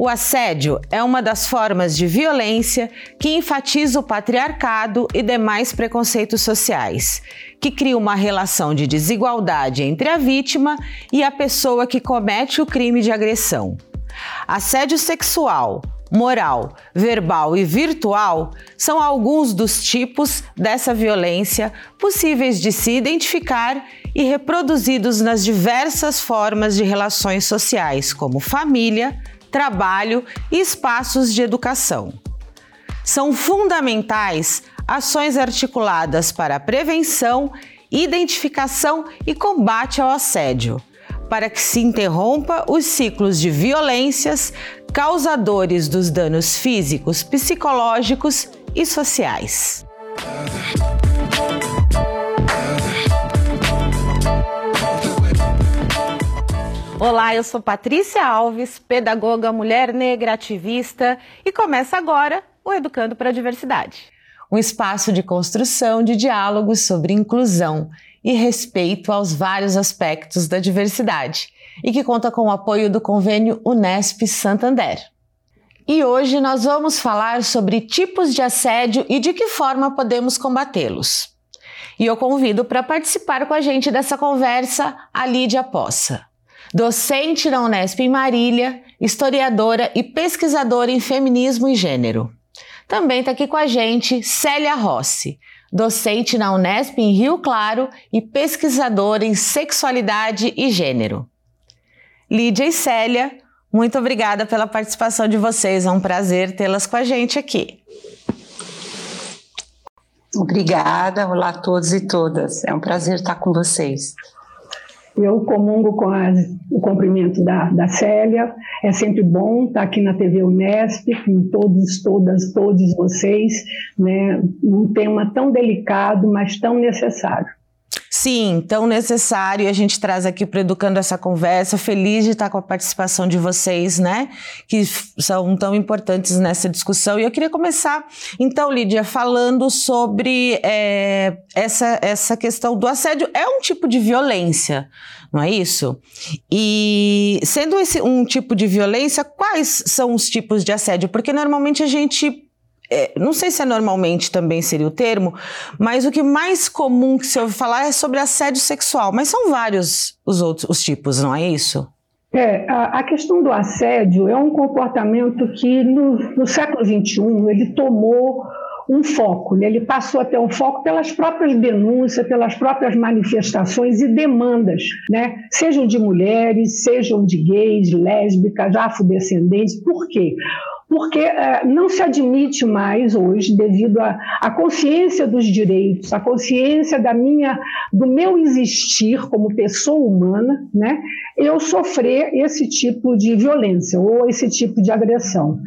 O assédio é uma das formas de violência que enfatiza o patriarcado e demais preconceitos sociais, que cria uma relação de desigualdade entre a vítima e a pessoa que comete o crime de agressão. Assédio sexual, moral, verbal e virtual são alguns dos tipos dessa violência possíveis de se identificar e reproduzidos nas diversas formas de relações sociais, como família, trabalho e espaços de educação. São fundamentais ações articuladas para a prevenção, identificação e combate ao assédio, para que se interrompa os ciclos de violências causadores dos danos físicos, psicológicos e sociais. Olá, eu sou Patrícia Alves, pedagoga, mulher negra, ativista, e começa agora o Educando para a Diversidade. Um espaço de construção de diálogos sobre inclusão e respeito aos vários aspectos da diversidade e que conta com o apoio do convênio Unesp Santander. E hoje nós vamos falar sobre tipos de assédio e de que forma podemos combatê-los. E eu convido para participar com a gente dessa conversa a Lídia Poça docente na Unesp em Marília, historiadora e pesquisadora em feminismo e gênero. Também está aqui com a gente Célia Rossi, docente na Unesp em Rio Claro e pesquisadora em sexualidade e gênero. Lídia e Célia, muito obrigada pela participação de vocês, é um prazer tê-las com a gente aqui. Obrigada, olá a todos e todas, é um prazer estar com vocês. Eu comungo com o cumprimento da, da Célia. É sempre bom estar aqui na TV Unesp, com todos, todas, todos vocês, né? um tema tão delicado, mas tão necessário. Sim, tão necessário e a gente traz aqui para Educando essa conversa. Feliz de estar com a participação de vocês, né? Que são tão importantes nessa discussão. E eu queria começar, então, Lídia, falando sobre é, essa, essa questão do assédio. É um tipo de violência, não é isso? E sendo esse um tipo de violência, quais são os tipos de assédio? Porque normalmente a gente é, não sei se é normalmente também seria o termo, mas o que mais comum que se ouve falar é sobre assédio sexual, mas são vários os outros os tipos, não é isso? É, a, a questão do assédio é um comportamento que no, no século XXI ele tomou um foco, né? ele passou a ter um foco pelas próprias denúncias, pelas próprias manifestações e demandas, né? sejam de mulheres, sejam de gays, lésbicas, afrodescendentes. Por quê? Porque é, não se admite mais hoje, devido à consciência dos direitos, à consciência da minha, do meu existir como pessoa humana, né, eu sofrer esse tipo de violência ou esse tipo de agressão.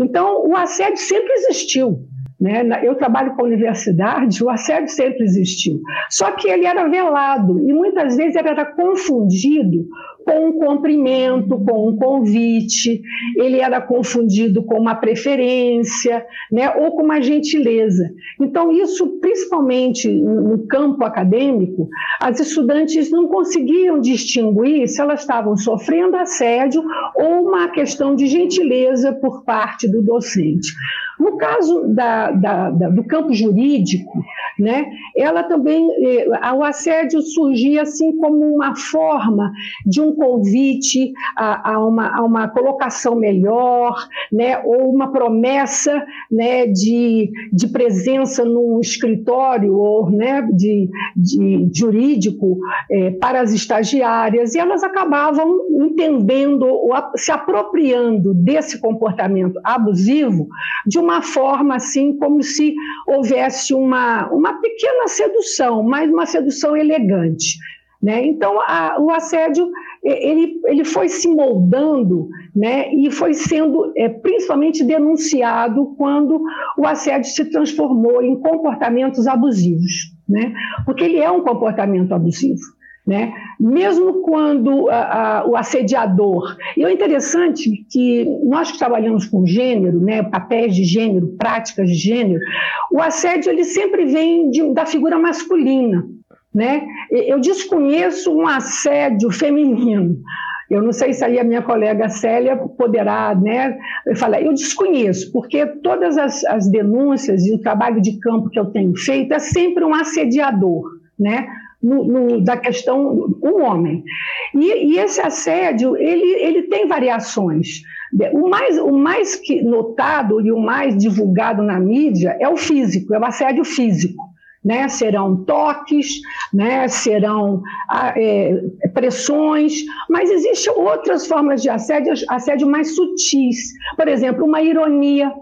Então, o assédio sempre existiu. Né? Eu trabalho com a universidade, o assédio sempre existiu. Só que ele era velado e muitas vezes era confundido com um cumprimento, com um convite, ele era confundido com uma preferência, né, ou com uma gentileza. Então, isso, principalmente no campo acadêmico, as estudantes não conseguiam distinguir se elas estavam sofrendo assédio ou uma questão de gentileza por parte do docente. No caso da, da, da, do campo jurídico, né, ela também, eh, o assédio surgia assim como uma forma de um convite a, a, uma, a uma colocação melhor, né, ou uma promessa né, de, de presença num escritório ou né, de, de jurídico eh, para as estagiárias, e elas acabavam entendendo, ou se apropriando desse comportamento abusivo de uma uma forma assim, como se houvesse uma, uma pequena sedução, mas uma sedução elegante. Né? Então, a, o assédio ele, ele foi se moldando né? e foi sendo é, principalmente denunciado quando o assédio se transformou em comportamentos abusivos, né? porque ele é um comportamento abusivo. Né? Mesmo quando a, a, o assediador. E é interessante que nós que trabalhamos com gênero, né, papéis de gênero, práticas de gênero, o assédio ele sempre vem de, da figura masculina. Né? Eu desconheço um assédio feminino. Eu não sei se aí a minha colega Célia poderá né, falar. Eu desconheço, porque todas as, as denúncias e o trabalho de campo que eu tenho feito é sempre um assediador, né? No, no, da questão um homem. E, e, esse assédio, ele, ele tem variações. O mais, o mais notado e o mais divulgado na mídia é o físico, é o assédio físico né? serão toques, né? serão ah, é, pressões, mas existem outras formas de assédio, assédio mais sutis. Por exemplo, uma ironia,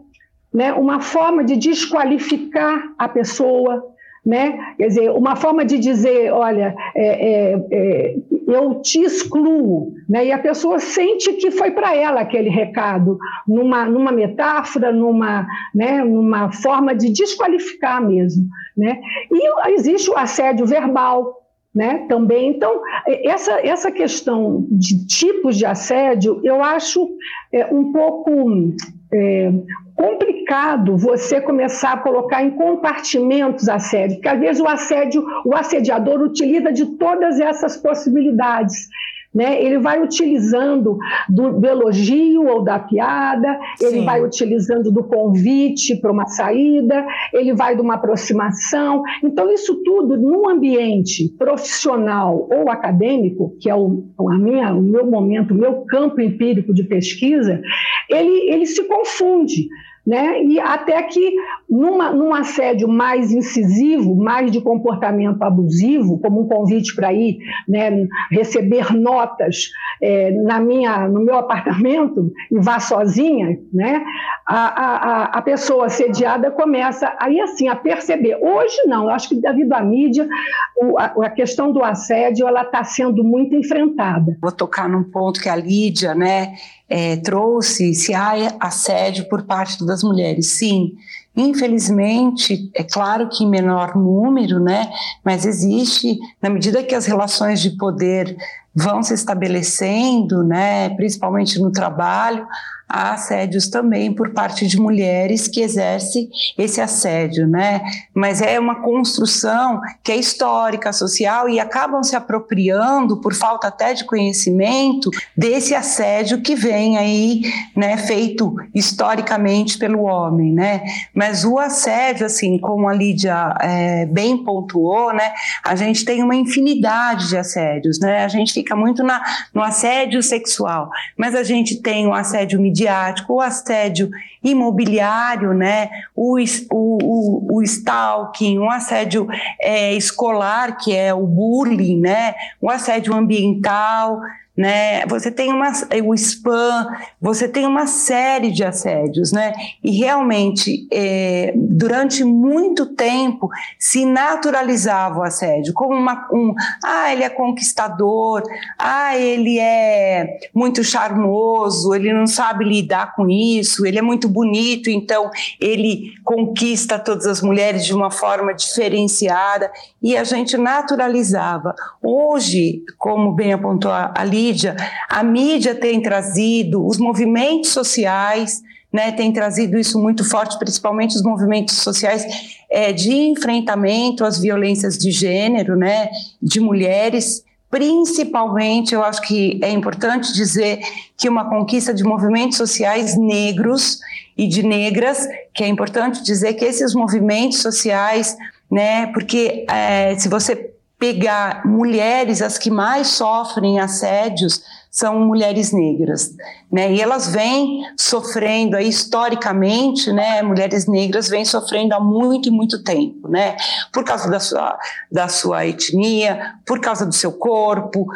né? uma forma de desqualificar a pessoa, né? Quer dizer, uma forma de dizer, olha, é, é, é, eu te excluo, né? E a pessoa sente que foi para ela aquele recado, numa, numa metáfora, numa, né? numa forma de desqualificar mesmo, né? E existe o assédio verbal, né, também. Então, essa, essa questão de tipos de assédio, eu acho é, um pouco é, complicado você começar a colocar em compartimentos assédio, porque às vezes o assédio, o assediador utiliza de todas essas possibilidades. Né? Ele vai utilizando do, do, elogio ou da piada, ele vai utilizando do convite para uma saída, ele vai de uma aproximação. Então, isso tudo, num ambiente profissional ou acadêmico, que é o, a minha, o meu momento, o meu campo empírico de pesquisa, ele, ele se confunde né? E até que numa, num assédio mais incisivo, mais de comportamento abusivo, como um convite para ir né, receber notas é, na minha, no meu apartamento e vá sozinha, né? A, a, a pessoa assediada começa aí assim a perceber. Hoje não, eu acho que devido à mídia, o, a, a, questão do assédio ela está sendo muito enfrentada. Vou tocar num ponto que a Lídia, né? É, trouxe se há assédio por parte das mulheres. Sim, infelizmente, é claro que em menor número, né? Mas existe, na medida que as relações de poder vão se estabelecendo, né? Principalmente no trabalho, há assédios também por parte de mulheres que exercem esse assédio, né? Mas é uma construção que é histórica, social e acabam se apropriando por falta até de conhecimento desse assédio que vem aí, né, feito historicamente pelo homem, né? Mas o assédio, assim, como a Lídia é, bem pontuou, né? A gente tem uma infinidade de assédios, né? A gente fica muito na, no assédio sexual, mas a gente tem o assédio midiático, o assédio imobiliário, né, o, o, o, o stalking, o assédio é, escolar, que é o bullying, né, o assédio ambiental, né? Você tem uma, o spam, você tem uma série de assédios, né? E realmente, é, durante muito tempo, se naturalizava o assédio como uma, um, ah, ele é conquistador, ah, ele é muito charmoso, ele não sabe lidar com isso, ele é muito bonito, então ele conquista todas as mulheres de uma forma diferenciada e a gente naturalizava. Hoje, como bem apontou a Lídia, a mídia tem trazido, os movimentos sociais, né, tem trazido isso muito forte, principalmente os movimentos sociais é, de enfrentamento às violências de gênero, né, de mulheres. Principalmente, eu acho que é importante dizer que uma conquista de movimentos sociais negros e de negras, que é importante dizer que esses movimentos sociais né? Porque é, se você pegar mulheres, as que mais sofrem assédios são mulheres negras, né? E elas vêm sofrendo aí historicamente, né? Mulheres negras vêm sofrendo há muito e muito tempo, né? Por causa da sua, da sua etnia, por causa do seu corpo,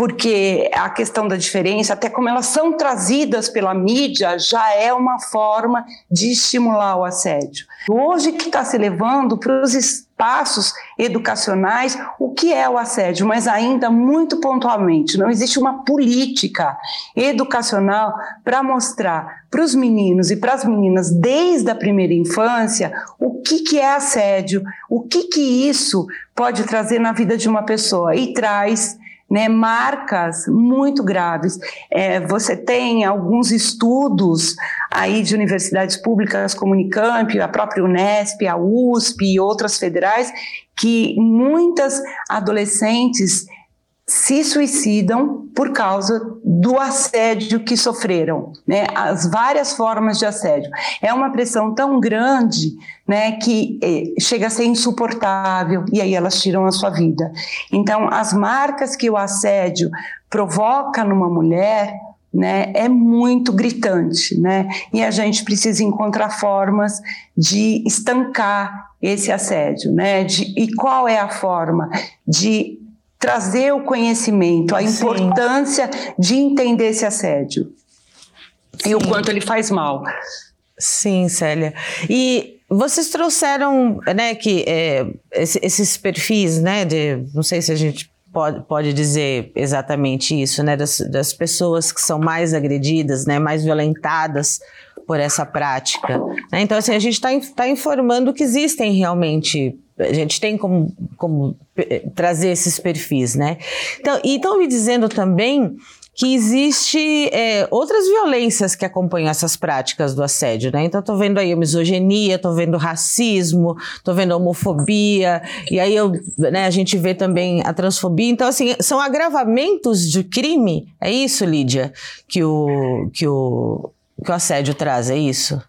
porque a questão da diferença, até como elas são trazidas pela mídia, já é uma forma de estimular o assédio. Hoje que está se levando para os espaços educacionais o que é o assédio, mas ainda muito pontualmente. Não existe uma política educacional para mostrar para os meninos e para as meninas desde a primeira infância o que, que é assédio, o que, que isso pode trazer na vida de uma pessoa e traz né, marcas muito graves. É, você tem alguns estudos aí de universidades públicas como Unicamp, a própria Unesp, a USP e outras federais, que muitas adolescentes se suicidam por causa do assédio que sofreram, né? As várias formas de assédio. É uma pressão tão grande, né, que eh, chega a ser insuportável e aí elas tiram a sua vida. Então, as marcas que o assédio provoca numa mulher né, é muito gritante, né? E a gente precisa encontrar formas de estancar esse assédio, né? De, e qual é a forma de trazer o conhecimento, a importância Sim. de entender esse assédio Sim. e o quanto ele faz mal. Sim, Célia. E vocês trouxeram, né, que é, esses perfis, né, de, não sei se a gente pode, pode dizer exatamente isso, né, das, das pessoas que são mais agredidas, né, mais violentadas por essa prática. Né? Então, assim, a gente está tá informando que existem realmente a gente tem como, como eh, trazer esses perfis, né? Então, e estão me dizendo também que existe é, outras violências que acompanham essas práticas do assédio, né? Então, estou vendo aí a misoginia, estou vendo racismo, estou vendo a homofobia, e aí eu, né, a gente vê também a transfobia. Então, assim, são agravamentos de crime, é isso, Lídia, que o, que o, que o assédio traz, é isso?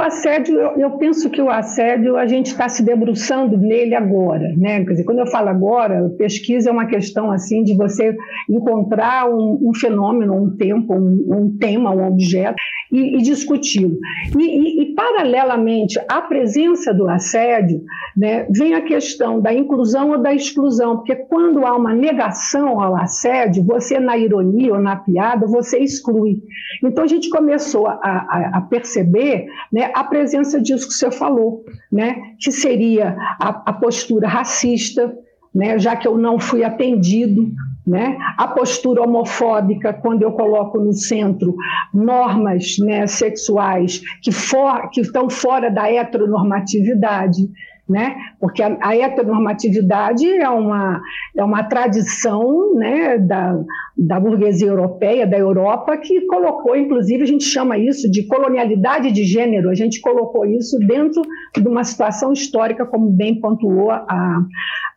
O assédio, eu, eu, penso que o assédio a gente está se debruçando nele agora, né? Quer dizer, quando eu falo agora, pesquisa é uma questão assim de você encontrar um, um fenômeno, um tempo, um, um, tema, um objeto e, e discuti-lo. E, e, e, paralelamente à presença do assédio, né, vem a questão da inclusão ou da exclusão, porque quando há uma negação ao assédio, você na ironia ou na piada você exclui. Então a gente começou a, a, a perceber, né, a presença disso que você falou, né, que seria a, a postura racista, né, já que eu não fui atendido, né, a postura homofóbica, quando eu coloco no centro normas né, sexuais que, for, que estão fora da heteronormatividade, né? porque a, a, heteronormatividade é uma, é uma tradição né, da, da burguesia europeia, da Europa, que colocou, inclusive, a gente chama isso de colonialidade de gênero, a gente colocou isso dentro de uma situação histórica, como bem pontuou a,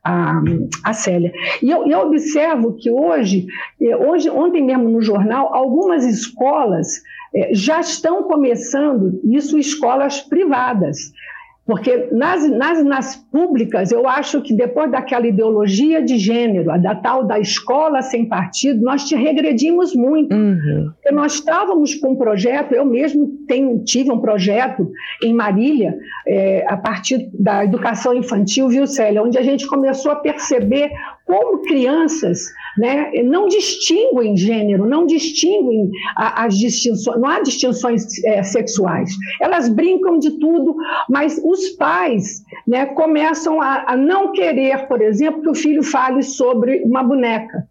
a, a Célia. E eu, eu observo que hoje, eh, hoje, ontem mesmo no jornal, algumas escolas eh, já estão começando, isso escolas privadas, porque nas, nas, nas públicas, eu acho que depois daquela ideologia de gênero, a da tal da escola sem partido, nós te regredimos muito. Uhum. Porque nós estávamos com um projeto, eu mesmo tenho, tive um projeto em Marília, é, a partir da educação infantil, viu, Célia, onde a gente começou a perceber como crianças né, não distinguem gênero, não distinguem as distinções, não há distinções é, sexuais. Elas brincam de tudo, mas os pais né, começam a, a não querer, por exemplo, que o filho fale sobre uma boneca.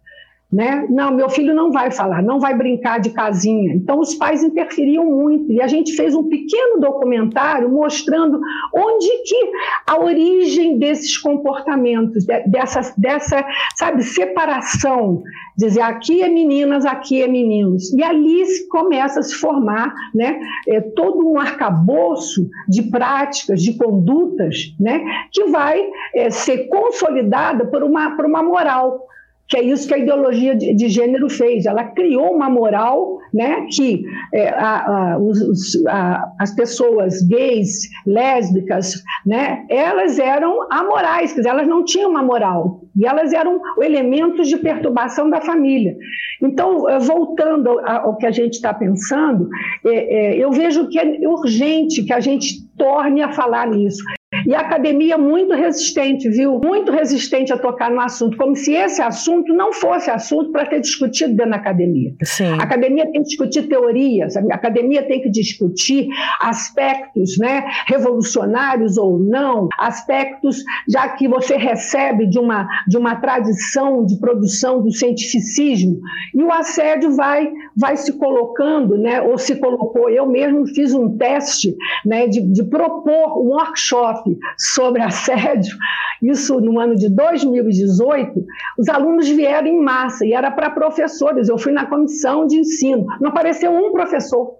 Né? Não, meu filho não vai falar, não vai brincar de casinha. Então, os pais interferiam muito. E a gente fez um pequeno documentário mostrando onde que a origem desses comportamentos, dessa, dessa sabe, separação. Dizer, aqui é meninas, aqui é meninos. E ali começa a se formar né, é, todo um arcabouço de práticas, de condutas, né, que vai é, ser consolidada por uma, por uma moral que é isso que a ideologia de, de gênero fez. Ela criou uma moral né, que é, a, a, os, a, as pessoas gays, lésbicas, né, elas eram amorais, quer dizer, elas não tinham uma moral. E elas eram elementos de perturbação da família. Então, eh, voltando ao que a gente está pensando, é, é, eu vejo que é urgente que a gente torne a falar nisso. E a academia muito resistente, viu? Muito resistente a tocar no assunto, como se esse assunto não fosse assunto para ter discutido dentro da academia. Sim. A academia tem que discutir teorias, a academia tem que discutir aspectos né, revolucionários ou não, aspectos, já que você recebe de uma, de uma tradição de produção do cientificismo, e o assédio vai, vai se colocando, né, ou se colocou. Eu mesmo fiz um teste né, de, de propor um workshop sobre assédio, isso no ano de 2018, os alunos vieram em massa e era para professores. Eu fui na comissão de ensino, não apareceu um professor.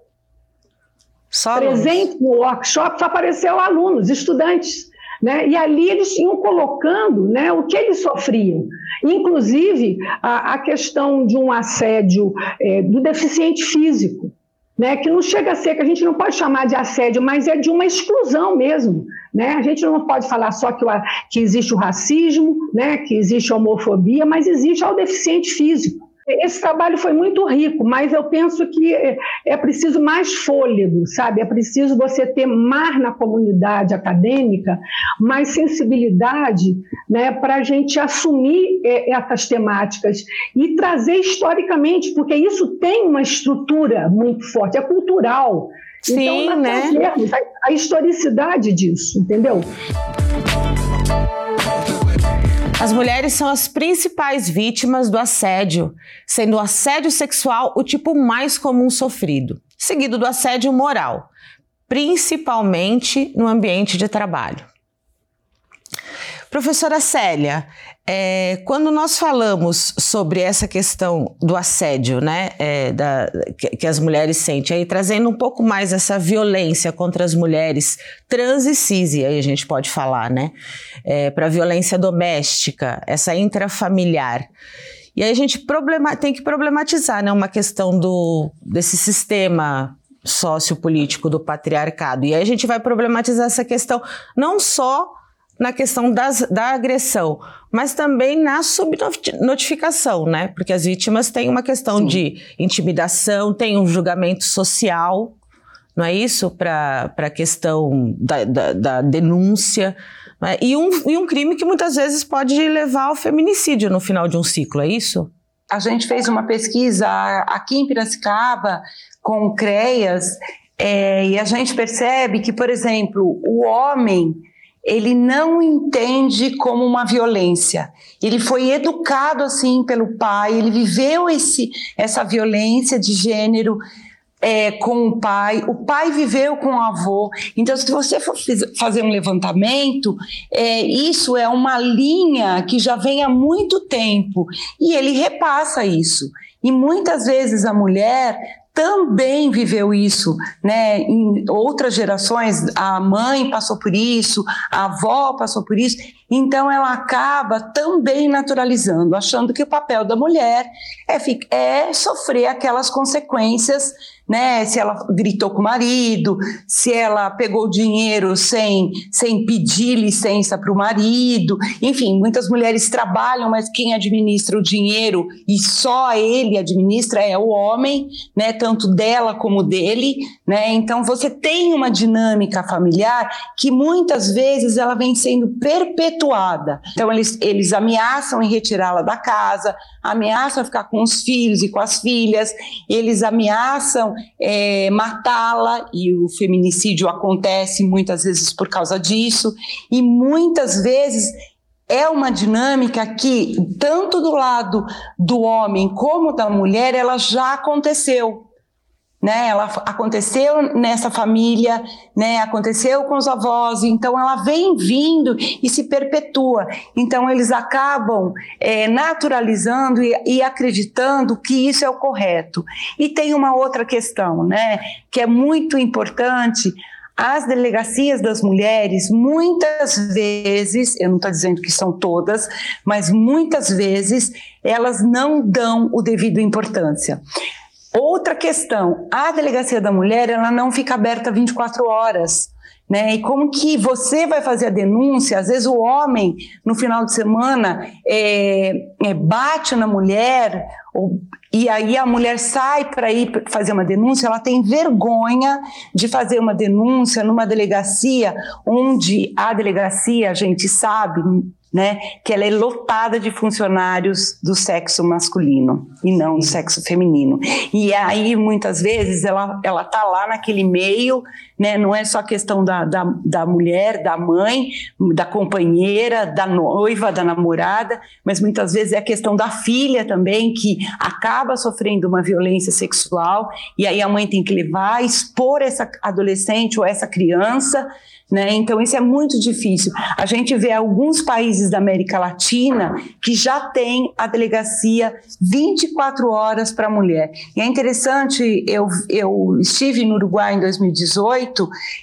Só Presente no workshop só apareceu alunos, estudantes. Né? E ali eles iam colocando né, o que eles sofriam. Inclusive, a, a questão de um assédio é, do deficiente físico né, que não chega a ser, que a gente não pode chamar de assédio, mas é de uma exclusão mesmo. Né? A gente não pode falar só que, o, que existe o racismo, né, que existe a homofobia, mas existe o deficiente físico. Esse trabalho foi muito rico, mas eu penso que é, é preciso mais fôlego, sabe? É preciso você ter mais na comunidade acadêmica, mais sensibilidade né, para a gente assumir é, essas temáticas e trazer historicamente, porque isso tem uma estrutura muito forte, é cultural. Sim, então, né? A, a historicidade disso, entendeu? As mulheres são as principais vítimas do assédio, sendo o assédio sexual o tipo mais comum sofrido, seguido do assédio moral, principalmente no ambiente de trabalho. Professora Célia, é, quando nós falamos sobre essa questão do assédio, né, é, da, que, que, as mulheres sentem, aí trazendo um pouco mais essa violência contra as mulheres trans e cis, aí a gente pode falar, né, é, para violência doméstica, essa intrafamiliar. E aí a gente problema, tem que problematizar, né, uma questão do, desse sistema sociopolítico do patriarcado. E aí a gente vai problematizar essa questão não só na questão das, da agressão, mas também na subnotificação, né? Porque as vítimas têm uma questão Sim. de intimidação, tem um julgamento social, não é isso? Para a questão da, da, da denúncia. Né? E, um, e um crime que muitas vezes pode levar ao feminicídio no final de um ciclo, é isso? A gente fez uma pesquisa aqui em Piracicaba com CREAS é, e a gente percebe que, por exemplo, o homem ele não entende como uma violência. Ele foi educado assim pelo pai, ele viveu esse, essa violência de gênero é, com o pai, o pai viveu com o avô. Então, se você for fazer um levantamento, é, isso é uma linha que já vem há muito tempo e ele repassa isso. E muitas vezes a mulher também viveu isso, né? Em outras gerações, a mãe passou por isso, a avó passou por isso, então ela acaba também naturalizando, achando que o papel da mulher é, é sofrer aquelas consequências né? Se ela gritou com o marido, se ela pegou dinheiro sem, sem pedir licença para o marido. Enfim, muitas mulheres trabalham, mas quem administra o dinheiro e só ele administra é o homem, né? Tanto dela como dele, né? Então você tem uma dinâmica familiar que muitas vezes ela vem sendo perpetuada. Então eles, eles ameaçam em retirá-la da casa, ameaçam ficar com os filhos e com as filhas, eles ameaçam é, matá-la, e o feminicídio acontece muitas vezes por causa disso, e muitas vezes é uma dinâmica que, tanto do lado do homem como da mulher, ela já aconteceu né? Ela aconteceu nessa família, né? Aconteceu com os avós, então ela vem vindo e se perpetua. Então eles acabam é, naturalizando e, e acreditando que isso é o correto. E tem uma outra questão, né? Que é muito importante. As delegacias das mulheres, muitas vezes, eu não estou dizendo que são todas, mas muitas vezes elas não dão o devido importância. Outra questão, a delegacia da mulher, ela não fica aberta 24 horas. Né? E como que você vai fazer a denúncia? Às vezes o homem, no final de semana, é, é, bate na mulher, ou, e aí a mulher sai para ir fazer uma denúncia, ela tem vergonha de fazer uma denúncia numa delegacia onde a delegacia, a gente sabe, né, que ela é lotada de funcionários do sexo masculino e não do sexo feminino. E aí, muitas vezes, ela está lá naquele meio, né, não é só questão da, da, da mulher, da mãe, da companheira, da noiva, da namorada, mas muitas vezes é a questão da filha também, que acaba sofrendo uma violência sexual, e aí a mãe tem que levar, expor essa adolescente ou essa criança, né? Então, isso é muito difícil. A gente vê alguns países da América Latina que já tem a delegacia 24 horas para a mulher. E é interessante, eu, eu estive no Uruguai em 2018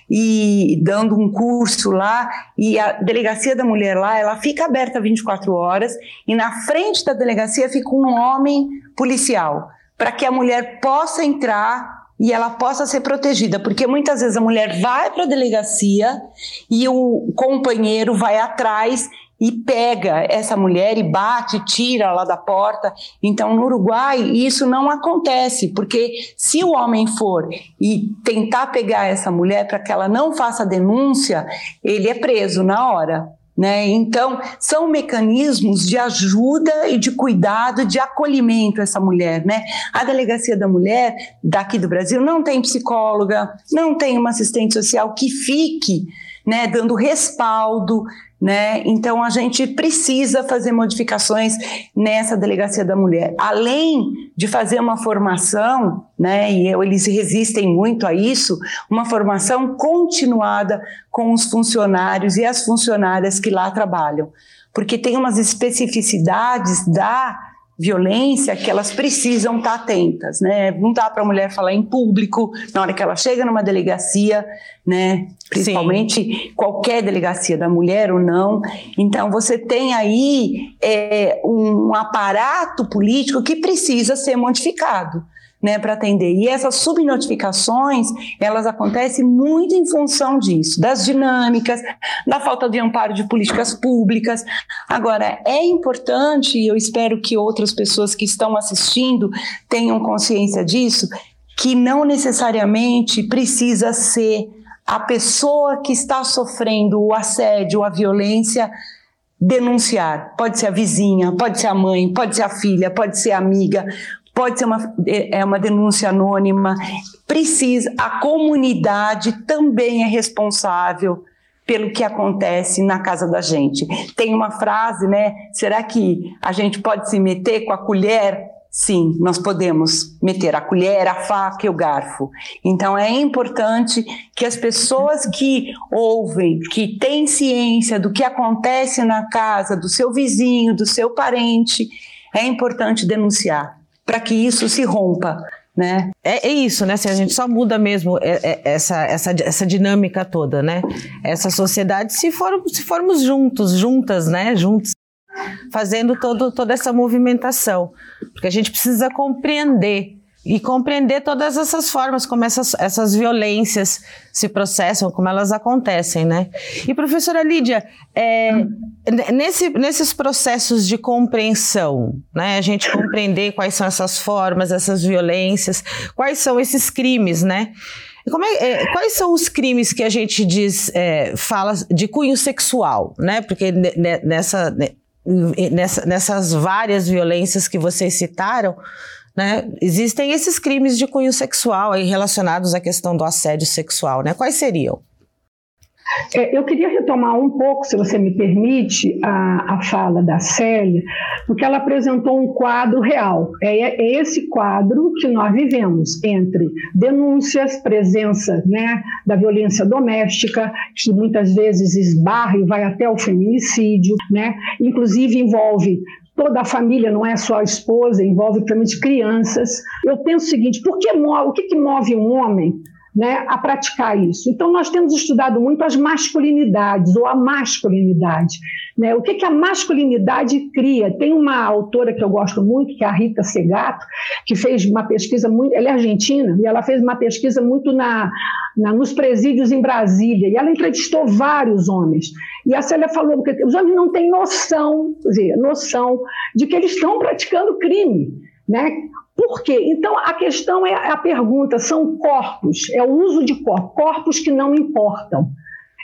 e dando um curso lá, e a delegacia da mulher lá, ela fica aberta 24 horas, e na frente da delegacia fica um homem policial, para que a mulher possa entrar e ela possa ser protegida, porque muitas vezes a mulher vai para a delegacia e o companheiro vai atrás e pega essa mulher e bate, tira lá da porta. Então, no Uruguai, isso não acontece, porque se o homem for e tentar pegar essa mulher para que ela não faça denúncia, ele é preso na hora. Né? Então, são mecanismos de ajuda e de cuidado, de acolhimento a essa mulher. Né? A Delegacia da Mulher daqui do Brasil não tem psicóloga, não tem uma assistente social que fique né, dando respaldo, né? Então a gente precisa fazer modificações nessa delegacia da mulher, além de fazer uma formação, né? E eles resistem muito a isso, uma formação continuada com os funcionários e as funcionárias que lá trabalham, porque tem umas especificidades da violência que elas precisam estar atentas, né? Não dá para a mulher falar em público na hora que ela chega numa delegacia, né? Principalmente Sim. qualquer delegacia da mulher ou não. Então você tem aí é, um aparato político que precisa ser modificado né, para atender. E essas subnotificações, elas acontecem muito em função disso, das dinâmicas, da falta de amparo de políticas públicas. Agora, é importante, e eu espero que outras pessoas que estão assistindo tenham consciência disso, que não necessariamente precisa ser a pessoa que está sofrendo o assédio, a violência, denunciar. Pode ser a vizinha, pode ser a mãe, pode ser a filha, pode ser a amiga, pode ser uma, é uma denúncia anônima, precisa, a comunidade também é responsável pelo que acontece na casa da gente. Tem uma frase, né? Será que a gente pode se meter com a colher? Sim, nós podemos meter a colher, a faca e o garfo. Então é importante que as pessoas que ouvem, que têm ciência do que acontece na casa do seu vizinho, do seu parente, é importante denunciar para que isso se rompa. Né? É, é, isso, né? Assim, a gente só muda mesmo é, é, essa, essa, essa dinâmica toda, né? Essa sociedade, se, for, se formos juntos, juntas, né? Juntos, fazendo todo, toda essa movimentação. Porque a gente precisa compreender e compreender todas essas formas como essas, essas violências se processam, como elas acontecem, né? E professora Lídia, é, nesse, nesses processos de compreensão, né, a gente compreender quais são essas formas, essas violências, quais são esses crimes, né? É, é, quais são os crimes que a gente diz, é, fala de cunho sexual, né? Porque nessa, nessa, nessas várias violências que vocês citaram, né? Existem esses crimes de cunho sexual aí relacionados à questão do assédio sexual, né? Quais seriam? É, eu queria retomar um pouco, se você me permite, a, a fala da Célia, porque ela apresentou um quadro real. É, é, esse quadro que nós vivemos entre denúncias, presença né, da violência doméstica, que muitas vezes esbarra e vai até o feminicídio, né? inclusive envolve toda a família, não é só a esposa, envolve principalmente crianças. Eu penso o seguinte: por que, o que, que move um homem né, a praticar isso? Então, nós temos estudado muito as masculinidades ou a masculinidade. Né? O que, que a masculinidade cria? Tem uma autora que eu gosto muito, que é a Rita Segato, que fez uma pesquisa muito. Ela é argentina e ela fez uma pesquisa muito na, na nos presídios em Brasília e ela entrevistou vários homens. E a Célia falou que os homens não têm noção, dizer, noção de que eles estão praticando crime. Né? Por quê? Então, a questão é a pergunta: são corpos, é o uso de corpos, corpos que não importam.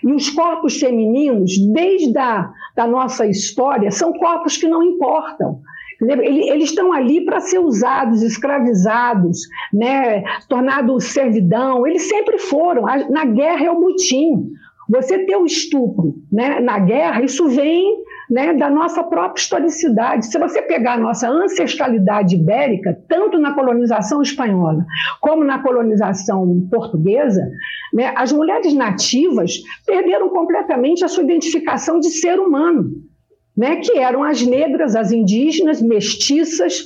E os corpos femininos, desde a da nossa história, são corpos que não importam. Eles estão ali para ser usados, escravizados, né, tornados servidão. Eles sempre foram. Na guerra é o butim. Você ter o estupro né, na guerra, isso vem né, da nossa própria historicidade. Se você pegar a nossa ancestralidade ibérica, tanto na colonização espanhola como na colonização portuguesa, né, as mulheres nativas perderam completamente a sua identificação de ser humano. né, que eram as negras, as indígenas, mestiças.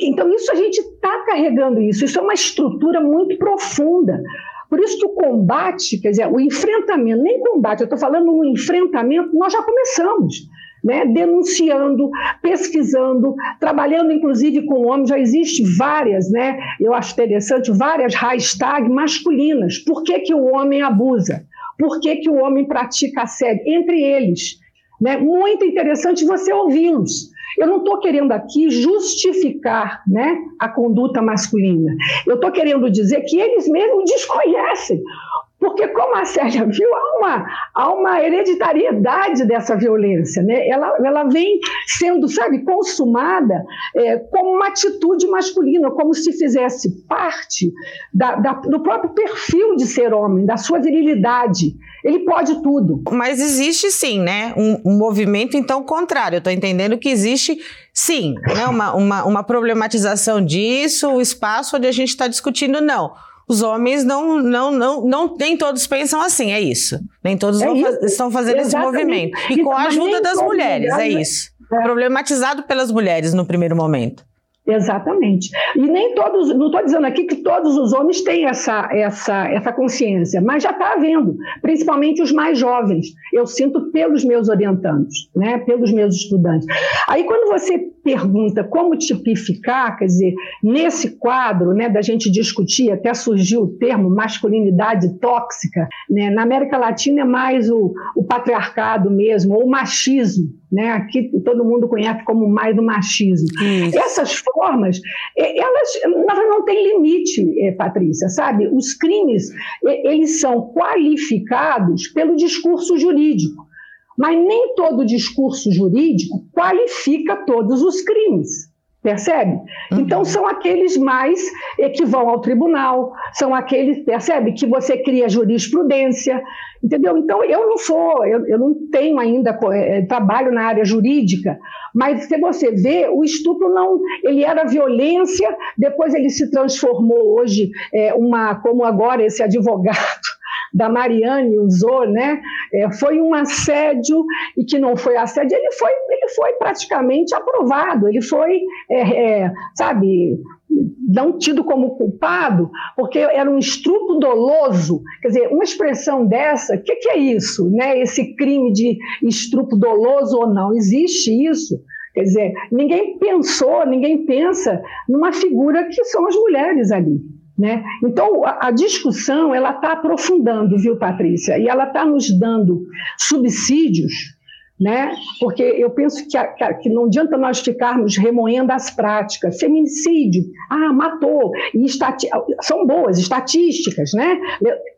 Então, isso a gente está carregando isso. Isso é uma estrutura muito profunda. Por isso que o combate, quer dizer, o enfrentamento, nem combate, eu estou falando no enfrentamento, nós já começamos. Né, denunciando, pesquisando, trabalhando inclusive com homens, já existe várias, né, eu acho interessante, várias hashtags masculinas. Por que, que o homem abusa? Por que, que o homem pratica assédio? Entre eles. Né? Muito interessante você ouvi-los. Eu não estou querendo aqui justificar né, a conduta masculina. Eu estou querendo dizer que eles mesmos desconhecem porque, como a Sérgia viu, há uma, há uma hereditariedade dessa violência. Né? Ela, ela vem sendo, sabe, consumada é, como uma atitude masculina, como se fizesse parte da, da, do próprio perfil de ser homem, da sua virilidade. Ele pode tudo. Mas existe sim, né? Um, um movimento, então, contrário. Estou entendendo que existe, sim, né? uma, uma, uma problematização disso, o espaço onde a gente está discutindo, não os homens não, não, não, não, nem todos pensam assim, é isso. Nem todos é faz, estão fazendo Exatamente. esse movimento. E com a ajuda das mulheres, é isso. É. Problematizado pelas mulheres no primeiro momento. Exatamente. E nem todos, não estou dizendo aqui que todos os homens têm essa, essa, essa consciência, mas já está havendo, principalmente os mais jovens. Eu sinto pelos meus orientandos, né, pelos meus estudantes. Aí, quando você pergunta como tipificar, quer dizer, nesse quadro né, da gente discutir, até surgiu o termo masculinidade tóxica, né, na América Latina é mais o, o patriarcado mesmo, ou o machismo né? Aqui todo mundo conhece como mais o machismo. Isso. Essas formas, elas, elas não têm limite, é, Patrícia, sabe? Os crimes, eles são qualificados pelo discurso jurídico, mas nem todo discurso jurídico qualifica todos os crimes. Percebe? Uhum. Então, são aqueles mais que vão ao tribunal, são aqueles, percebe? Que você cria jurisprudência, entendeu? Então, eu não sou, eu, eu não tenho ainda é, trabalho na área jurídica, mas se você vê, o estupro não, ele era violência, depois ele se transformou hoje é, uma, como agora esse advogado da Mariane usou, né? É, foi um assédio e que não foi assédio, ele foi, ele foi praticamente aprovado, ele foi, é, é, sabe, não tido como culpado, porque era um estupro doloso. Quer dizer, uma expressão dessa, o que, que, é isso? Né? Esse crime de estupro doloso ou não? Existe isso? Quer dizer, ninguém pensou, ninguém pensa numa figura que são as mulheres ali. Né? Então, a, discussão ela está aprofundando, viu, Patrícia? E ela está nos dando subsídios, né? porque eu penso que, a, que, não adianta nós ficarmos remoendo as práticas. Feminicídio, ah, matou. E estati são boas, estatísticas. Né?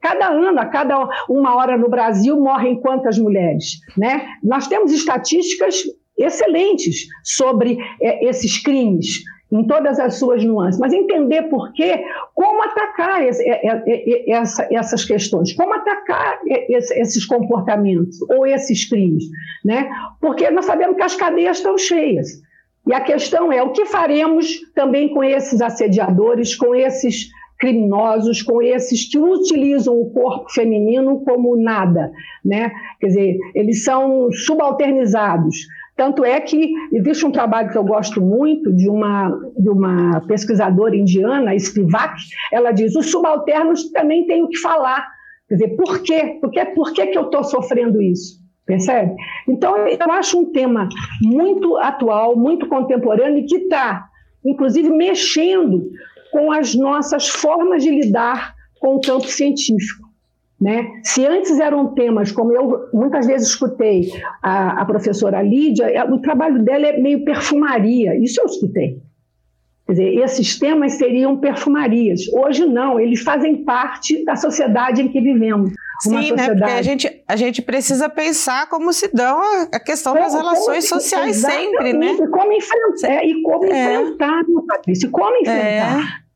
Cada ano, a cada uma hora no Brasil, morrem quantas mulheres? Né? Nós temos estatísticas excelentes sobre é, esses crimes em todas as suas nuances, mas entender por quê, como atacar esse, é, é, é, essa, essas questões, como atacar esses comportamentos ou esses crimes, né? Porque nós sabemos que as cadeias estão cheias. E a questão é o que faremos também com esses assediadores, com esses criminosos, com esses que utilizam o corpo feminino como nada, né? Quer dizer, eles são subalternizados. Tanto é que existe um trabalho que eu gosto muito de uma, de uma pesquisadora indiana, Spivak, ela diz, os subalternos também têm o que falar. Quer dizer, por quê? Por que, por que, que eu estou sofrendo isso? Percebe? Então, eu acho um tema muito atual, muito contemporâneo e que está, inclusive, mexendo com as nossas formas de lidar com o campo científico. Né? Se antes eram temas, como eu muitas vezes escutei a, a professora Lídia, é, o trabalho dela é meio perfumaria, isso eu escutei. Quer dizer, esses temas seriam perfumarias. Hoje não, eles fazem parte da sociedade em que vivemos. Sim, sociedade... né? Porque a gente, a gente precisa pensar como se dão a questão das relações sociais sempre, né? E como enfrentar, é, e como é. enfrentar, Patrícia, como é. enfrentar. É.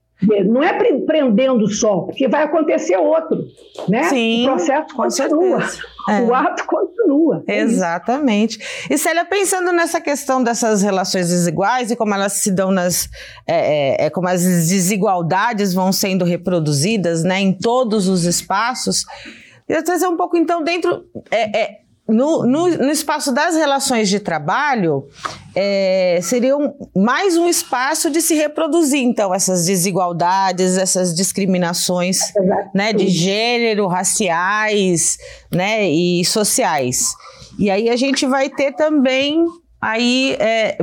Não é prendendo só, porque vai acontecer outro, né? Sim, o processo continua, é. o ato continua. É Exatamente. E Célia, pensando nessa questão dessas relações desiguais e como elas se dão nas, é, é, é, como as desigualdades vão sendo reproduzidas, né, em todos os espaços, queria trazer um pouco então dentro é, é no, no, no, espaço das relações de trabalho, é, seria um, mais um espaço de se reproduzir, então, essas desigualdades, essas discriminações né, de gênero, raciais né, e sociais. E aí a gente vai ter também aí é,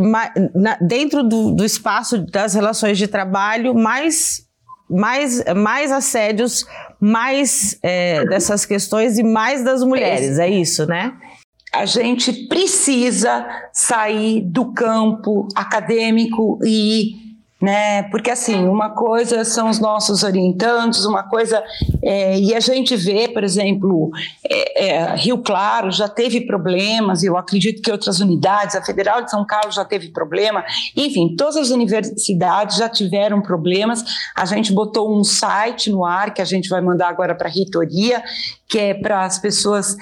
na, dentro do, do espaço das relações de trabalho mais mais, mais assédios, mais é, dessas questões e mais das mulheres, é isso, né? A gente precisa sair do campo acadêmico e né? Porque assim, uma coisa são os nossos orientantes, uma coisa é, e a gente vê, por exemplo, é, é, Rio Claro já teve problemas, eu acredito que outras unidades, a Federal de São Carlos já teve problema, enfim, todas as universidades já tiveram problemas. A gente botou um site no ar que a gente vai mandar agora para a reitoria, que é para as pessoas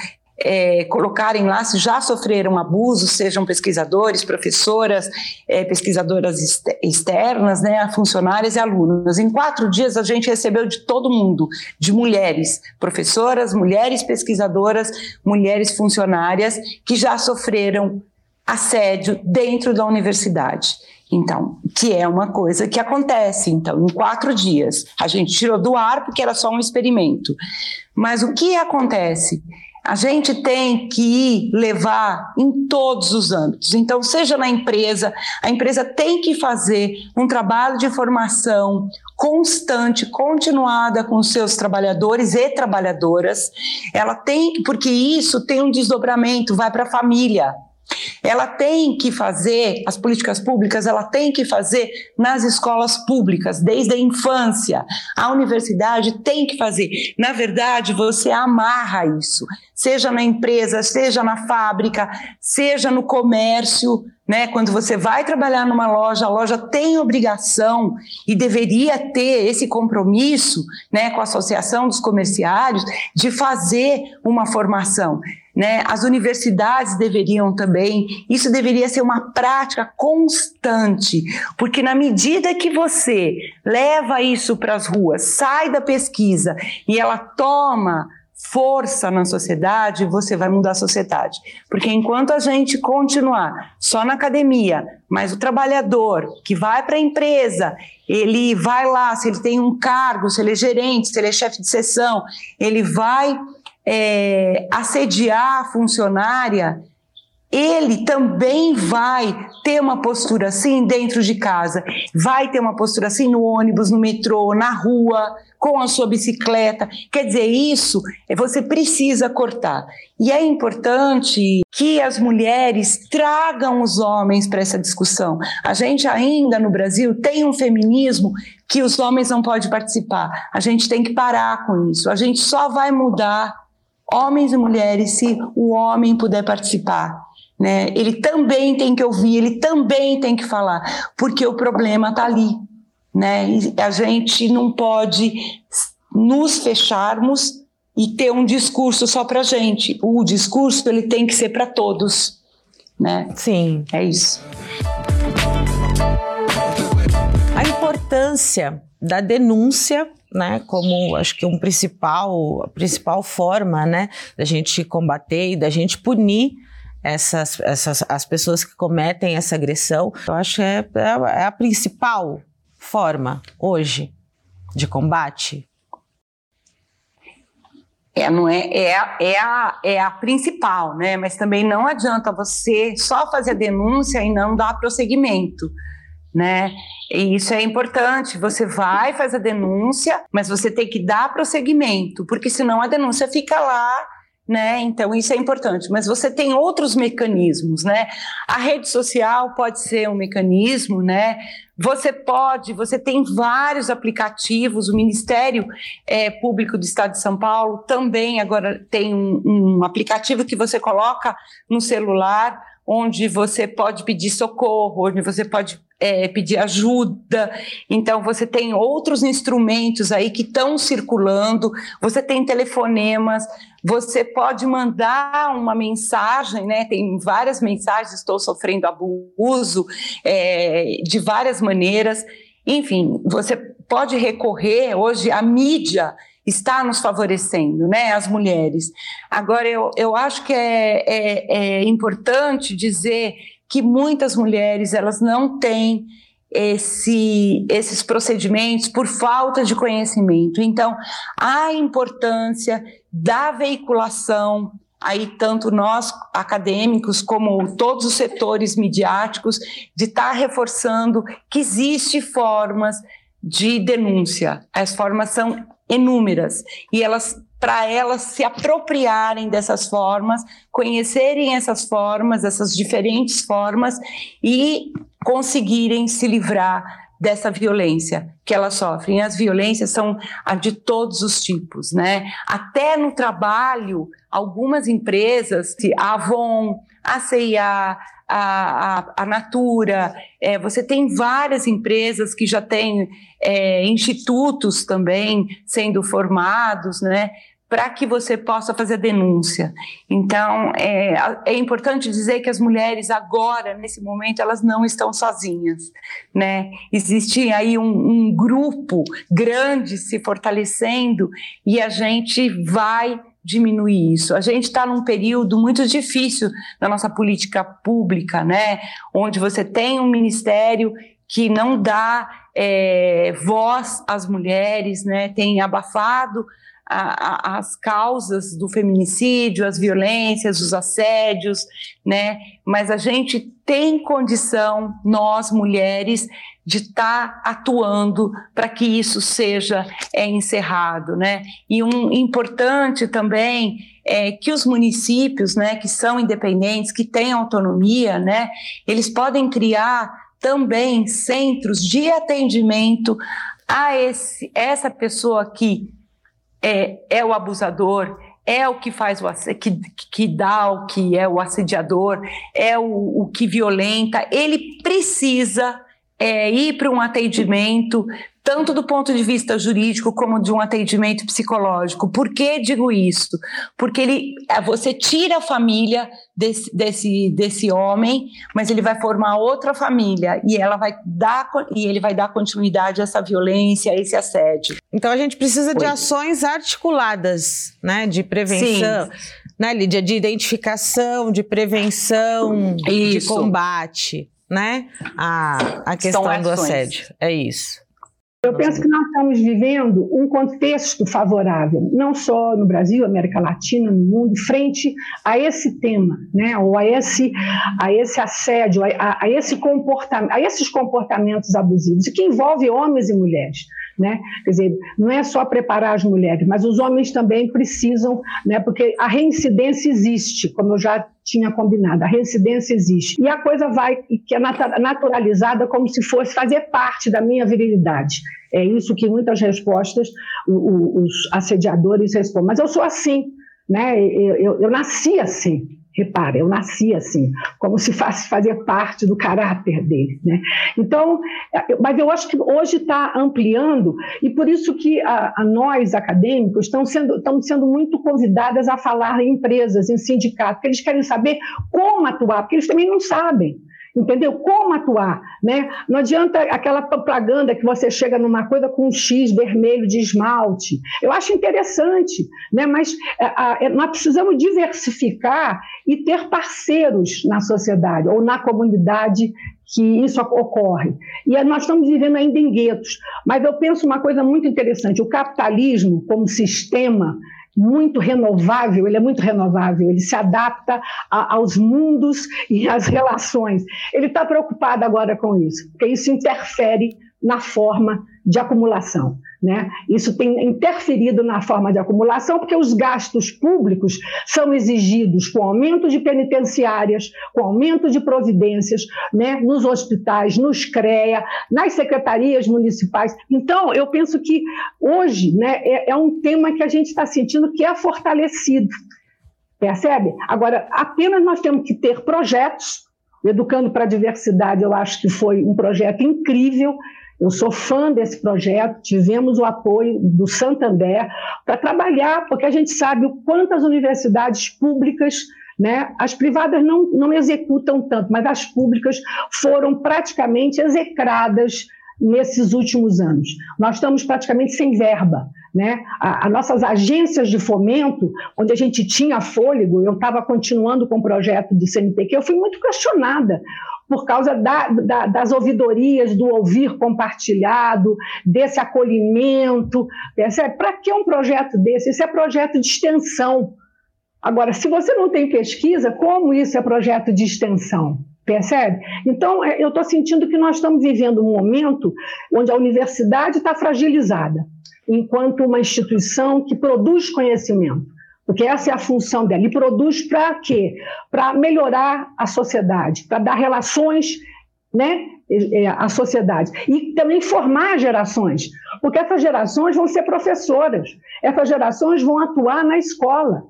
é, colocarem lá se já sofreram abuso, sejam pesquisadores, professoras, é, pesquisadoras externas, né, funcionárias e alunos. Em quatro dias a gente recebeu de todo mundo, de mulheres, professoras, mulheres pesquisadoras, mulheres funcionárias que já sofreram assédio dentro da universidade. Então, que é uma coisa que acontece. Então, em quatro dias, a gente tirou do ar porque era só um experimento. Mas o que acontece? A gente tem que levar em todos os âmbitos. Então, seja na empresa, a empresa tem que fazer um trabalho de formação constante, continuada com seus trabalhadores e trabalhadoras. Ela tem, porque isso tem um desdobramento, vai para a família. Ela tem que fazer, as políticas públicas, ela tem que fazer nas escolas públicas, desde a infância. A universidade tem que fazer. Na verdade, você amarra isso, seja na empresa, seja na fábrica, seja no comércio. Né? Quando você vai trabalhar numa loja, a loja tem obrigação e deveria ter esse compromisso né, com a Associação dos Comerciários de fazer uma formação. Né? As universidades deveriam também, isso deveria ser uma prática constante, porque na medida que você leva isso para as ruas, sai da pesquisa e ela toma força na sociedade, você vai mudar a sociedade. Porque enquanto a gente continuar só na academia, mas o trabalhador que vai para a empresa, ele vai lá, se ele tem um cargo, se ele é gerente, se ele é chefe de seção, ele vai é, assediar a funcionária, ele também vai ter uma postura assim dentro de casa, vai ter uma postura assim no ônibus, no metrô, na rua, com a sua bicicleta. Quer dizer, isso você precisa cortar. E é importante que as mulheres tragam os homens para essa discussão. A gente ainda no Brasil tem um feminismo que os homens não podem participar. A gente tem que parar com isso. A gente só vai mudar homens e mulheres, se o homem puder participar. Né? Ele também tem que ouvir, ele também tem que falar, porque o problema está ali. Né? E a gente não pode nos fecharmos e ter um discurso só para gente. O discurso ele tem que ser para todos. Né? Sim. É isso. A importância da denúncia né, como acho que um principal, a principal forma, né, da gente combater e da gente punir essas, essas as pessoas que cometem essa agressão. Eu acho que é, é, é a principal forma hoje de combate. É, não é, é, é, a, é a principal, né? Mas também não adianta você só fazer a denúncia e não dar prosseguimento né? E isso é importante. Você vai, faz a denúncia, mas você tem que dar prosseguimento, porque senão a denúncia fica lá. Né? Então isso é importante, mas você tem outros mecanismos, né? A rede social pode ser um mecanismo, né? Você pode, você tem vários aplicativos. O Ministério é, Público do Estado de São Paulo também agora tem um, um aplicativo que você coloca no celular, onde você pode pedir socorro, onde você pode é, pedir ajuda. Então, você tem outros instrumentos aí que estão circulando, você tem telefonemas, você pode mandar uma mensagem, né? Tem várias mensagens, estou sofrendo abuso é, de várias maneiras. Enfim, você pode recorrer hoje à mídia está nos favorecendo, né, as mulheres. Agora, eu, eu acho que é, é, é importante dizer que muitas mulheres elas não têm esse, esses procedimentos por falta de conhecimento. Então, a importância da veiculação, aí tanto nós acadêmicos como todos os setores midiáticos, de estar tá reforçando que existe formas de denúncia. As formas são inúmeras e elas para elas se apropriarem dessas formas, conhecerem essas formas, essas diferentes formas e conseguirem se livrar dessa violência que elas sofrem. As violências são de todos os tipos, né? Até no trabalho, algumas empresas, a Avon, a CIA, a, a, a Natura, é, você tem várias empresas que já têm é, institutos também sendo formados, né? Para que você possa fazer denúncia. Então, é, é, importante dizer que as mulheres agora, nesse momento, elas não estão sozinhas, né? Existe aí um, um grupo grande se fortalecendo e a gente vai diminuir isso. A gente está num período muito difícil da nossa política pública, né? Onde você tem um ministério que não dá é, voz às mulheres, né? Tem abafado a, a, as causas do feminicídio, as violências, os assédios, né? Mas a gente tem condição, nós mulheres, de estar tá atuando para que isso seja é, encerrado, né? E um importante também é que os municípios, né, que são independentes, que têm autonomia, né, eles podem criar também centros de atendimento a esse, essa pessoa que é, é o abusador, é o que faz o que, que dá o que é o assediador, é o, o que violenta, ele precisa é, ir para um atendimento tanto do ponto de vista jurídico como de um atendimento psicológico. Por que digo isso? Porque ele, é, você tira a família desse, desse, desse homem, mas ele vai formar outra família e ela vai dar e ele vai dar continuidade a essa violência, a esse assédio. Então a gente precisa Oi. de ações articuladas, né, de prevenção. Sim. Né, Lídia, de identificação, de prevenção, isso. de combate, né? A, a questão do assédio. É isso. Eu penso que nós estamos vivendo um contexto favorável, não só no Brasil, América Latina, no mundo, frente a esse tema, né, ou a esse, a esse assédio, a, a, esse comportamento, a esses comportamentos abusivos, que envolve homens e mulheres. Né? Quer dizer, não é só preparar as mulheres, mas os homens também precisam, né? porque a reincidência existe, como eu já tinha combinado, a reincidência existe. E a coisa vai, que é naturalizada como se fosse fazer parte da minha virilidade. É isso que muitas respostas os assediadores respondem. Mas eu sou assim, né? eu, eu, eu nasci assim. Repara, eu nasci assim, como se fosse fazer parte do caráter dele. Né? Então, mas eu acho que hoje está ampliando, e por isso que a, a nós, acadêmicos, estamos sendo, estamos sendo muito convidadas a falar em empresas, em sindicatos, porque eles querem saber como atuar, porque eles também não sabem entendeu? Como atuar, né? Não adianta aquela propaganda que você chega numa coisa com um X vermelho de esmalte. Eu acho interessante, né? Mas é, é, nós precisamos diversificar e ter parceiros na sociedade ou na comunidade que isso ocorre. E nós estamos vivendo ainda em guetos. Mas eu penso uma coisa muito interessante: o capitalismo como sistema muito renovável, ele é muito renovável, ele se adapta a, aos mundos e às relações. Ele está preocupado agora com isso, porque isso interfere na forma de acumulação. Né? Isso tem interferido na forma de acumulação, porque os gastos públicos são exigidos com aumento de penitenciárias, com aumento de providências né? nos hospitais, nos CREA, nas secretarias municipais. Então, eu penso que hoje né, é, é um tema que a gente está sentindo que é fortalecido. Percebe? Agora, apenas nós temos que ter projetos. Educando para a Diversidade, eu acho que foi um projeto incrível eu sou fã desse projeto, tivemos o apoio do Santander para trabalhar, porque a gente sabe o quanto as universidades públicas, né, as privadas não, não executam tanto, mas as públicas foram praticamente execradas nesses últimos anos. Nós estamos praticamente sem verba. Né? As nossas agências de fomento, onde a gente tinha fôlego, eu estava continuando com o projeto de CNPq, eu fui muito questionada por causa da, da, das ouvidorias, do ouvir compartilhado, desse acolhimento. Para que um projeto desse? Isso é projeto de extensão. Agora, se você não tem pesquisa, como isso é projeto de extensão? Percebe? Então, é, eu estou sentindo que nós estamos vivendo um momento onde a universidade está fragilizada, enquanto uma instituição que produz conhecimento porque essa é a função dela. E produz para quê? Para melhorar a sociedade, para dar relações né, à sociedade. E também formar gerações, porque essas gerações vão ser professoras, essas gerações vão atuar na escola.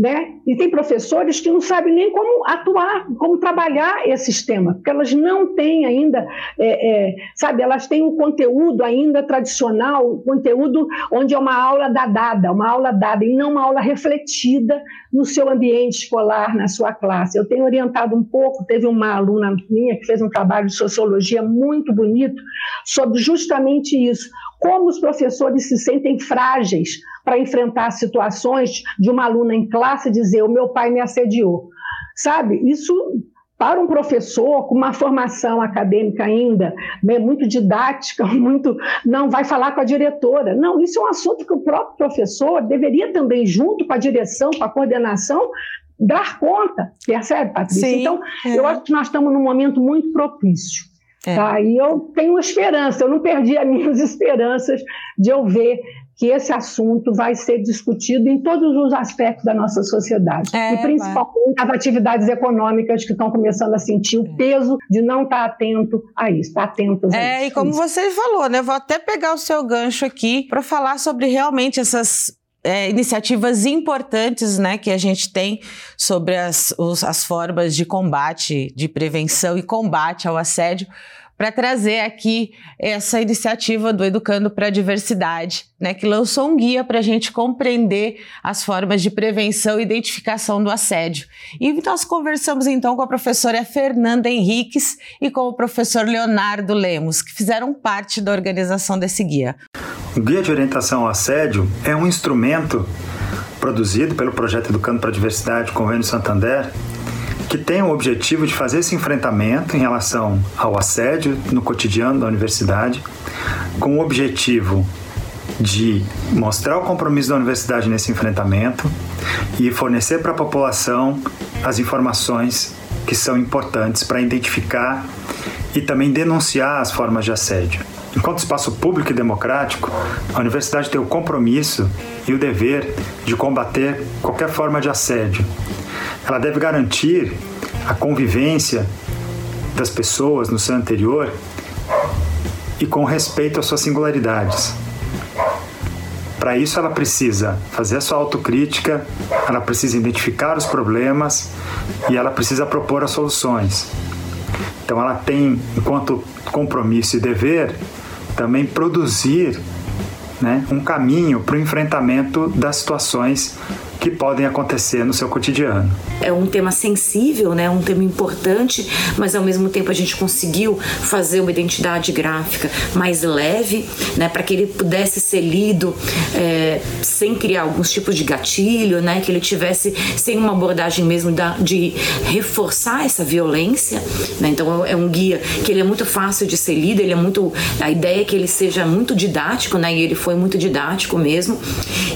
Né? E tem professores que não sabem nem como atuar, como trabalhar esse tema, porque elas não têm ainda, é, é, sabe, elas têm um conteúdo ainda tradicional, um conteúdo onde é uma aula dada, uma aula dada, e não uma aula refletida no seu ambiente escolar, na sua classe. Eu tenho orientado um pouco, teve uma aluna minha que fez um trabalho de sociologia muito bonito sobre justamente isso, como os professores se sentem frágeis para enfrentar situações de uma aluna em classe dizer: o meu pai me assediou. Sabe? Isso para um professor com uma formação acadêmica ainda né, muito didática, muito não vai falar com a diretora. Não, isso é um assunto que o próprio professor deveria também, junto com a direção, com a coordenação, dar conta. Percebe, Patrícia? Sim, então, é. eu acho que nós estamos num momento muito propício. É. Tá? E eu tenho esperança, eu não perdi as minhas esperanças de eu ver que esse assunto vai ser discutido em todos os aspectos da nossa sociedade. É, e principalmente vai. as atividades econômicas que estão começando a sentir o é. peso de não estar atento a isso, estar atentos é, a isso. É, e como você falou, né? Vou até pegar o seu gancho aqui para falar sobre realmente essas é, iniciativas importantes né, que a gente tem sobre as, os, as formas de combate, de prevenção e combate ao assédio para trazer aqui essa iniciativa do Educando para a Diversidade, né, que lançou um guia para a gente compreender as formas de prevenção e identificação do assédio. E nós conversamos então com a professora Fernanda Henriques e com o professor Leonardo Lemos, que fizeram parte da organização desse guia. O Guia de Orientação ao Assédio é um instrumento produzido pelo projeto Educando para a Diversidade Convênio Santander que tem o objetivo de fazer esse enfrentamento em relação ao assédio no cotidiano da universidade, com o objetivo de mostrar o compromisso da universidade nesse enfrentamento e fornecer para a população as informações que são importantes para identificar e também denunciar as formas de assédio. Enquanto espaço público e democrático, a universidade tem o compromisso e o dever de combater qualquer forma de assédio, ela deve garantir a convivência das pessoas no seu anterior e com respeito às suas singularidades. Para isso, ela precisa fazer a sua autocrítica, ela precisa identificar os problemas e ela precisa propor as soluções. Então, ela tem, enquanto compromisso e dever, também produzir né, um caminho para o enfrentamento das situações que podem acontecer no seu cotidiano. É um tema sensível, né? um tema importante, mas ao mesmo tempo a gente conseguiu fazer uma identidade gráfica mais leve, né? para que ele pudesse ser lido é, sem criar alguns tipos de gatilho, né? que ele tivesse sem uma abordagem mesmo da, de reforçar essa violência. Né? Então é um guia que ele é muito fácil de ser lido, ele é muito a ideia é que ele seja muito didático, né? e ele foi muito didático mesmo.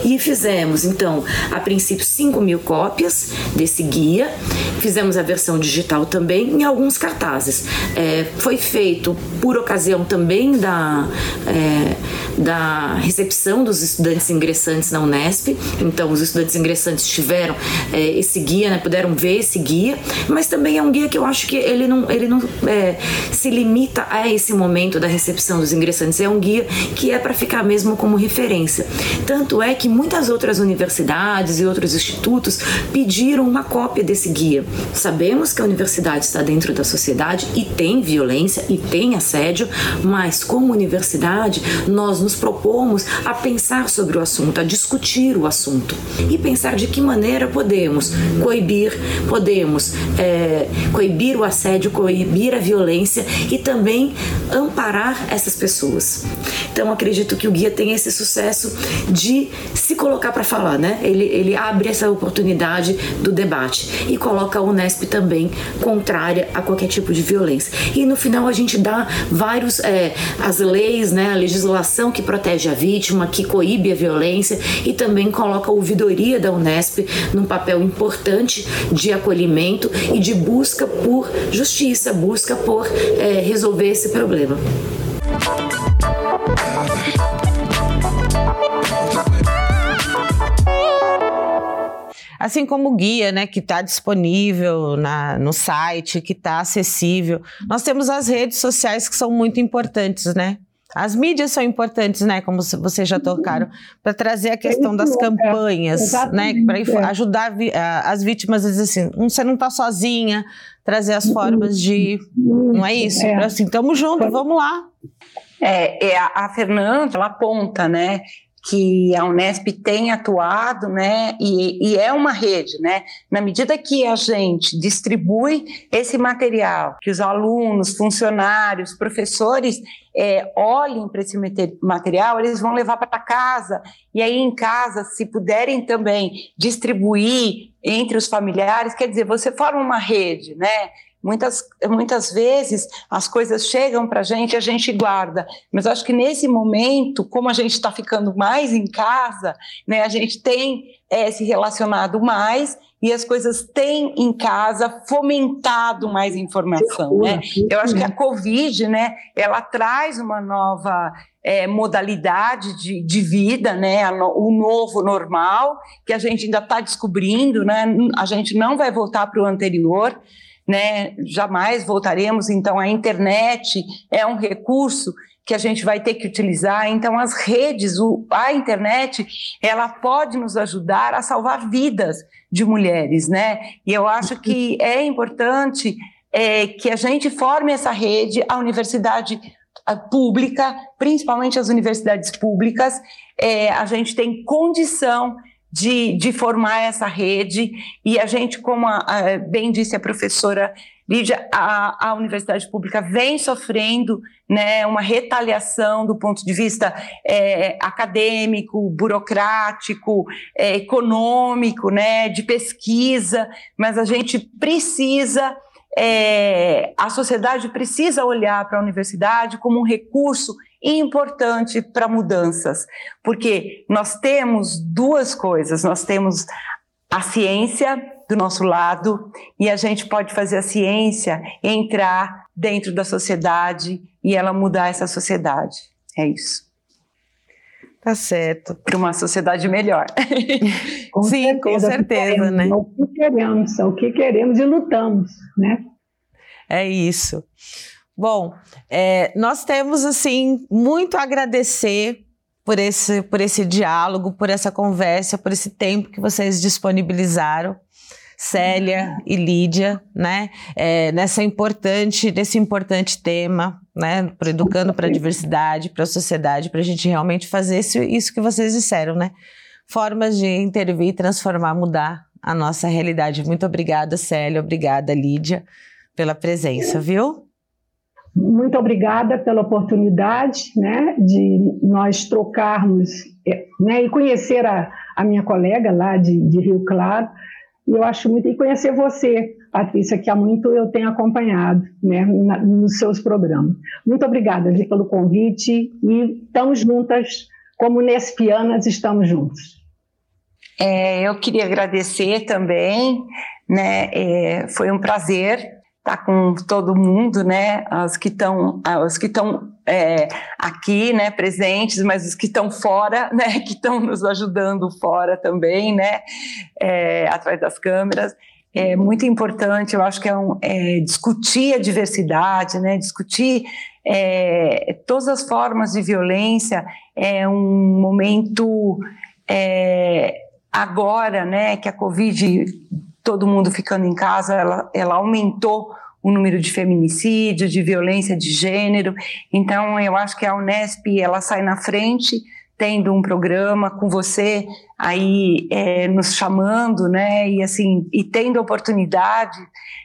E fizemos então a princípio 5 mil cópias desse guia. Fizemos a versão digital também em alguns cartazes. É, foi feito por ocasião também da, é, da recepção dos estudantes ingressantes na Unesp. Então, os estudantes ingressantes tiveram é, esse guia, né, puderam ver esse guia, mas também é um guia que eu acho que ele não, ele não é, se limita a esse momento da recepção dos ingressantes. É um guia que é para ficar mesmo como referência. Tanto é que muitas outras universidades e outros institutos pediram uma cópia desse guia. Sabemos que a universidade está dentro da sociedade e tem violência e tem assédio, mas como universidade nós nos propomos a pensar sobre o assunto, a discutir o assunto e pensar de que maneira podemos coibir, podemos é, coibir o assédio, coibir a violência e também amparar essas pessoas. Então acredito que o guia tem esse sucesso de se colocar para falar, né? Ele, ele abre essa oportunidade do debate e coloca a Unesp também contrária a qualquer tipo de violência. E no final a gente dá vários é, as leis, né, a legislação que protege a vítima, que coíbe a violência e também coloca a ouvidoria da Unesp num papel importante de acolhimento e de busca por justiça, busca por é, resolver esse problema. Assim como o guia, né, que está disponível na, no site, que está acessível. Nós temos as redes sociais que são muito importantes, né? As mídias são importantes, né? Como vocês já tocaram, para trazer a questão das campanhas, né? Para é. ajudar as vítimas a dizer assim: hum, você não está sozinha, trazer as formas de. Não é isso? É. Assim, tamo junto, vamos lá. É, é a, a Fernanda, ela aponta, né? Que a Unesp tem atuado, né, e, e, é uma rede, né, na medida que a gente distribui esse material, que os alunos, funcionários, professores é, olhem para esse material, eles vão levar para casa, e aí em casa, se puderem também distribuir entre os familiares, quer dizer, você forma uma rede, né, Muitas, muitas vezes as coisas chegam para a gente e a gente guarda, mas acho que nesse momento, como a gente está ficando mais em casa, né, a gente tem é, se relacionado mais e as coisas têm em casa fomentado mais informação, né? Eu acho que a Covid, né, ela traz uma nova é, modalidade de, de, vida, né, o novo normal, que a gente ainda está descobrindo, né, a gente não vai voltar para o anterior, né? Jamais voltaremos. Então, a internet é um recurso que a gente vai ter que utilizar. Então, as redes, o, a internet, ela pode nos ajudar a salvar vidas de mulheres, né? E eu acho que é importante é, que a gente forme essa rede, a universidade pública, principalmente as universidades públicas, é, a gente tem condição de, de formar essa rede. E a gente, como a, a, bem disse a professora Lídia, a, a Universidade Pública vem sofrendo né, uma retaliação do ponto de vista é, acadêmico, burocrático, é, econômico, né, de pesquisa, mas a gente precisa. É, a sociedade precisa olhar para a universidade como um recurso importante para mudanças, porque nós temos duas coisas: nós temos a ciência do nosso lado e a gente pode fazer a ciência entrar dentro da sociedade e ela mudar essa sociedade. É isso. Tá certo. Para uma sociedade melhor. com Sim, certeza, com certeza, né? É o que queremos, o que queremos e lutamos, né? É isso. Bom, é, nós temos assim muito a agradecer por esse, por esse diálogo, por essa conversa, por esse tempo que vocês disponibilizaram. Célia e Lídia, né, é, nessa importante, nesse importante tema, né, para educando para a diversidade, para a sociedade, para a gente realmente fazer isso, isso que vocês disseram, né, formas de intervir, transformar, mudar a nossa realidade. Muito obrigada, Célia, obrigada, Lídia, pela presença, viu? Muito obrigada pela oportunidade né, de nós trocarmos é, né, e conhecer a, a minha colega lá de, de Rio Claro. E eu acho muito. E conhecer você, Patrícia, que há muito eu tenho acompanhado né, na, nos seus programas. Muito obrigada pelo convite e estamos juntas, como Nespianas estamos juntos. É, eu queria agradecer também, né, é, foi um prazer tá com todo mundo, né? As que estão, os que estão é, aqui, né, presentes, mas os que estão fora, né, que estão nos ajudando fora também, né, é, atrás das câmeras. É muito importante, eu acho que é, um, é discutir a diversidade, né, discutir é, todas as formas de violência é um momento é, agora, né, que a Covid, todo mundo ficando em casa, ela, ela aumentou o número de feminicídios, de violência de gênero. Então, eu acho que a Unesp ela sai na frente, tendo um programa com você aí é, nos chamando, né? E assim, e tendo a oportunidade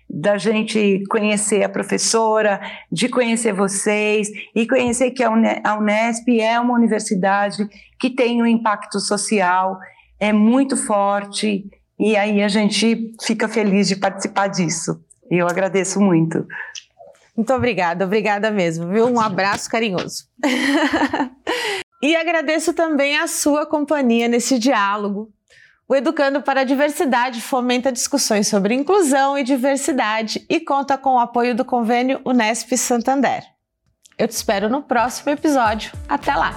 da gente conhecer a professora, de conhecer vocês e conhecer que a Unesp é uma universidade que tem um impacto social, é muito forte, e aí a gente fica feliz de participar disso. E eu agradeço muito. Muito obrigada, obrigada mesmo, viu? Um abraço carinhoso. e agradeço também a sua companhia nesse diálogo. O Educando para a Diversidade fomenta discussões sobre inclusão e diversidade e conta com o apoio do convênio Unesp Santander. Eu te espero no próximo episódio. Até lá!